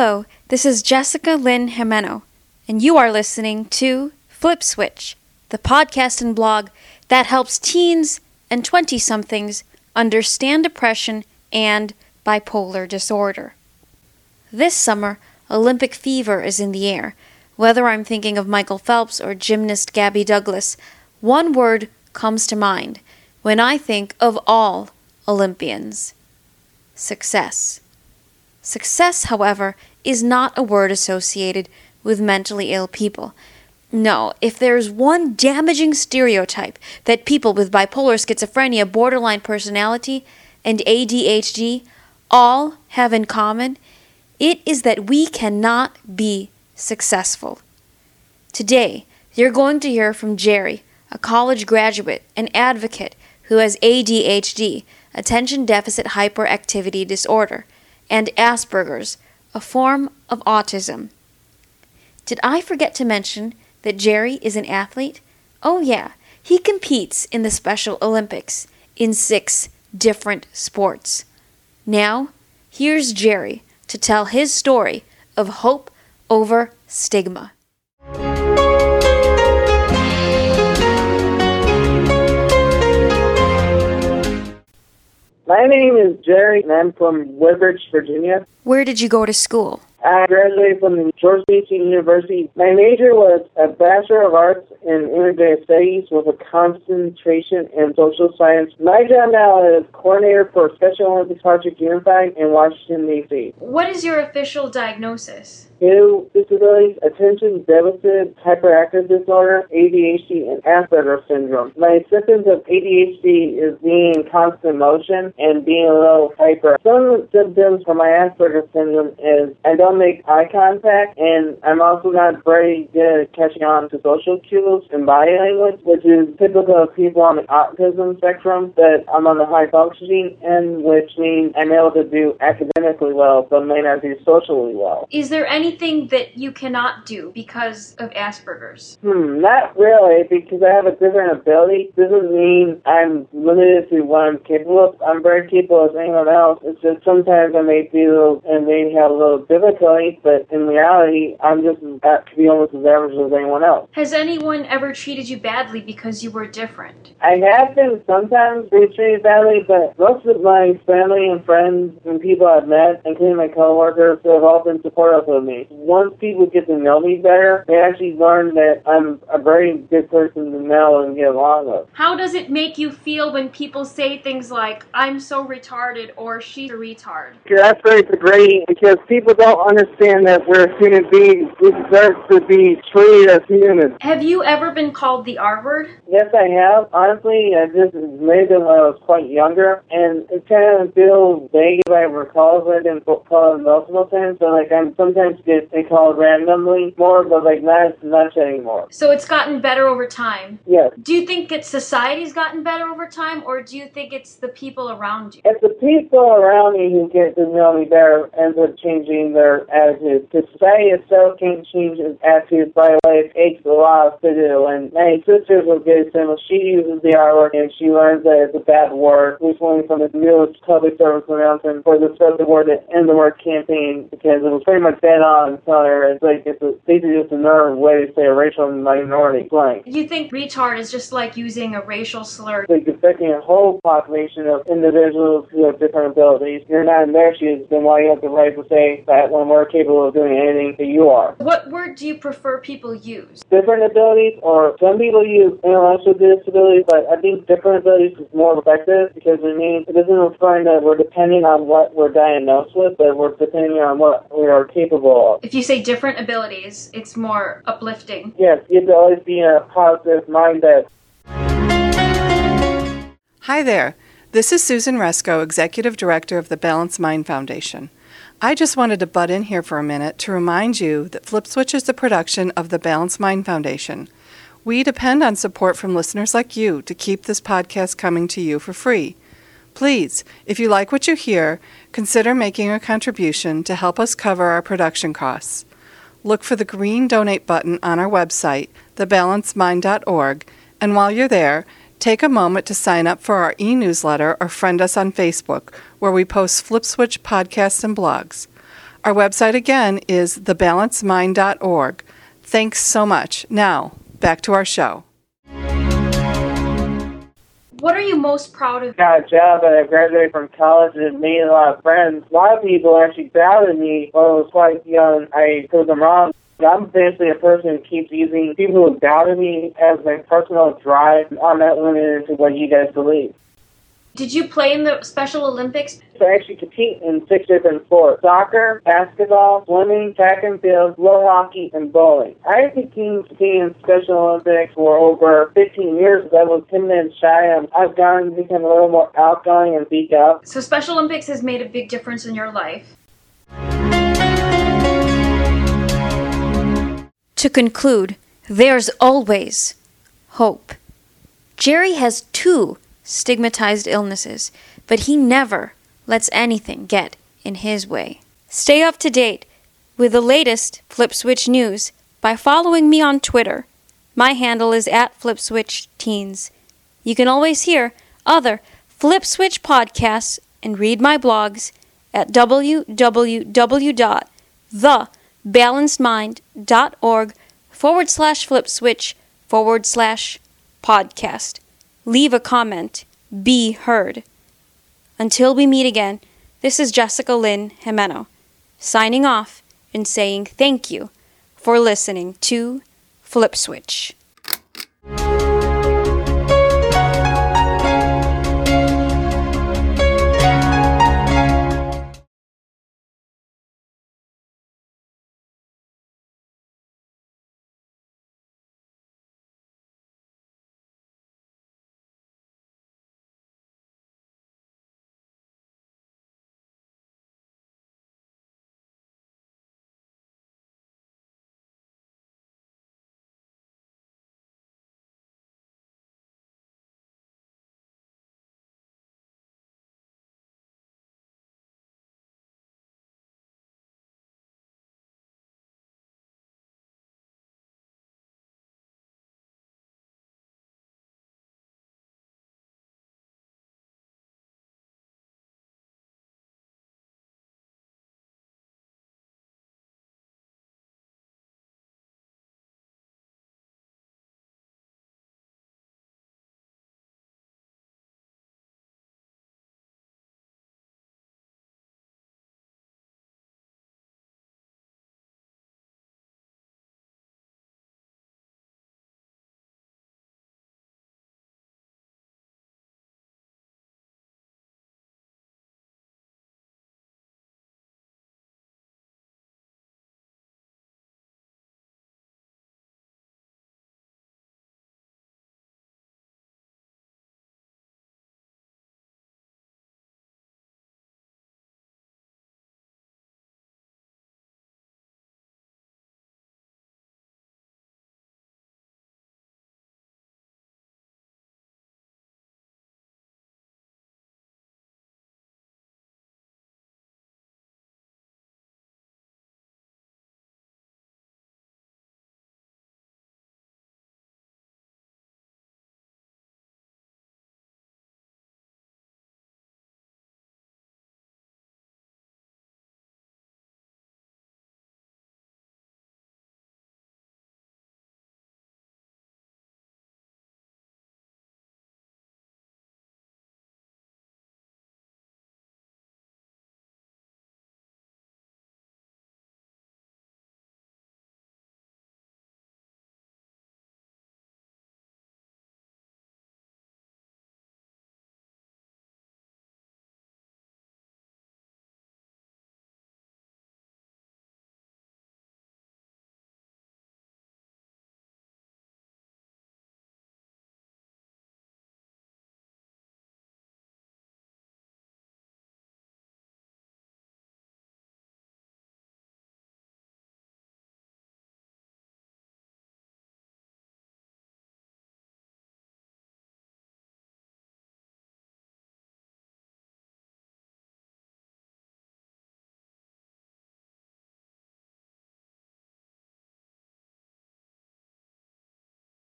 Hello, this is Jessica Lynn Jimeno, and you are listening to Flip Switch, the podcast and blog that helps teens and 20 somethings understand depression and bipolar disorder. This summer, Olympic fever is in the air. Whether I'm thinking of Michael Phelps or gymnast Gabby Douglas, one word comes to mind when I think of all Olympians success. Success, however, is not a word associated with mentally ill people. No, if there's one damaging stereotype that people with bipolar schizophrenia, borderline personality, and ADHD all have in common, it is that we cannot be successful. Today, you're going to hear from Jerry, a college graduate and advocate who has ADHD, attention deficit hyperactivity disorder, and Asperger's, a form of autism. Did I forget to mention that Jerry is an athlete? Oh, yeah, he competes in the Special Olympics in six different sports. Now, here's Jerry to tell his story of hope over stigma. My name is Jerry, and I'm from Woodbridge, Virginia. Where did you go to school? I graduated from George Mason University. My major was a Bachelor of Arts in Integrated Studies with a concentration in Social Science. My job now is coordinator for Special Olympics Project Unified in Washington, D.C. What is your official diagnosis? Two disabilities, attention deficit hyperactive disorder, ADHD, and Asperger syndrome. My symptoms of ADHD is being in constant motion and being a little hyper. Some symptoms for my Asperger syndrome is I don't make eye contact, and I'm also not very good at catching on to social cues and body language, which is typical of people on the autism spectrum, but I'm on the high functioning end, which means I'm able to do academically well, but may not do socially well. Is there anything that you cannot do because of Asperger's? Hmm, not really, because I have a different ability. Doesn't mean I'm limited to what I'm capable of. I'm very capable as anyone else. It's just sometimes I may feel and may have a little difficulty, but in reality, I'm just to be almost as average as anyone else. Has anyone ever treated you badly because you were different? I have been sometimes being treated badly, but most of my family and friends and people I've met, including my coworkers, have all been supportive of me. Once people get to know me better, they actually learn that I'm a very good person to know and get along with. How does it make you feel when people say things like, I'm so retarded or she's a retard? That's very degrading because people don't understand that we're human beings. We deserve to be treated as humans. Have you ever been called the R word? Yes, I have. Honestly, I just made them when I was quite younger, and it kind of feels vague if I recall it. I didn't call it multiple times, but like I'm sometimes get they call it randomly more, but like not much anymore. So it's gotten better over time. Yes. Do you think it's society's gotten better over time, or do you think it's the people around you? It's the people around me who get to know me better ends up changing their attitude. The society itself can't change its attitude by way it takes a lot to do. And my sister was very similar. She uses the R word and she learns that it's a bad word, recently from the newest public service announcement for the spread the word and end the word campaign because it was pretty much dead on telling her it's like it's a, basically just another way to say a racial minority slang. You think retard is just like using a racial slur? Like affecting a whole population of individuals who have different abilities. You're not in their shoes, then why you have the right to say that when we're capable of doing anything that you are? What word do you prefer people use? Different abilities, or some people use intellectual disabilities, but I think different abilities is more effective because it means it doesn't refer that we're depending on what we're diagnosed with, but we're depending on what we are capable of. If you say different abilities, it's more uplifting. Yes, you have to always be in a positive mindset. Hi there. This is Susan Resko, Executive Director of the Balanced Mind Foundation. I just wanted to butt in here for a minute to remind you that Flip Switch is the production of the Balanced Mind Foundation. We depend on support from listeners like you to keep this podcast coming to you for free. Please, if you like what you hear, consider making a contribution to help us cover our production costs. Look for the green donate button on our website, thebalancedmind.org, and while you're there, take a moment to sign up for our e newsletter or friend us on Facebook, where we post Flip Switch podcasts and blogs. Our website again is thebalancedmind.org. Thanks so much. Now, back to our show. What are you most proud of? got a job and I graduated from college and mm-hmm. made a lot of friends. A lot of people actually doubted me when I was quite young. I proved them wrong. I'm basically a person who keeps using people who doubted me as my personal drive. I'm not limited to what you guys believe. Did you play in the Special Olympics? So I actually compete in six different sports. Soccer, basketball, swimming, track and field, roller hockey, and bowling. I have been competing in Special Olympics for over 15 years. I was timid and shy. I've gotten to become a little more outgoing and speak up. So Special Olympics has made a big difference in your life. To conclude, there's always hope. Jerry has two stigmatized illnesses, but he never lets anything get in his way. Stay up to date with the latest Flip Switch news by following me on Twitter. My handle is at FlipSwitchTeens. You can always hear other Flip Switch podcasts and read my blogs at www.thebalancedmind.org forward slash flip switch forward slash podcast leave a comment, be heard. Until we meet again, this is Jessica Lynn Jimeno, signing off and saying thank you for listening to Flip Switch.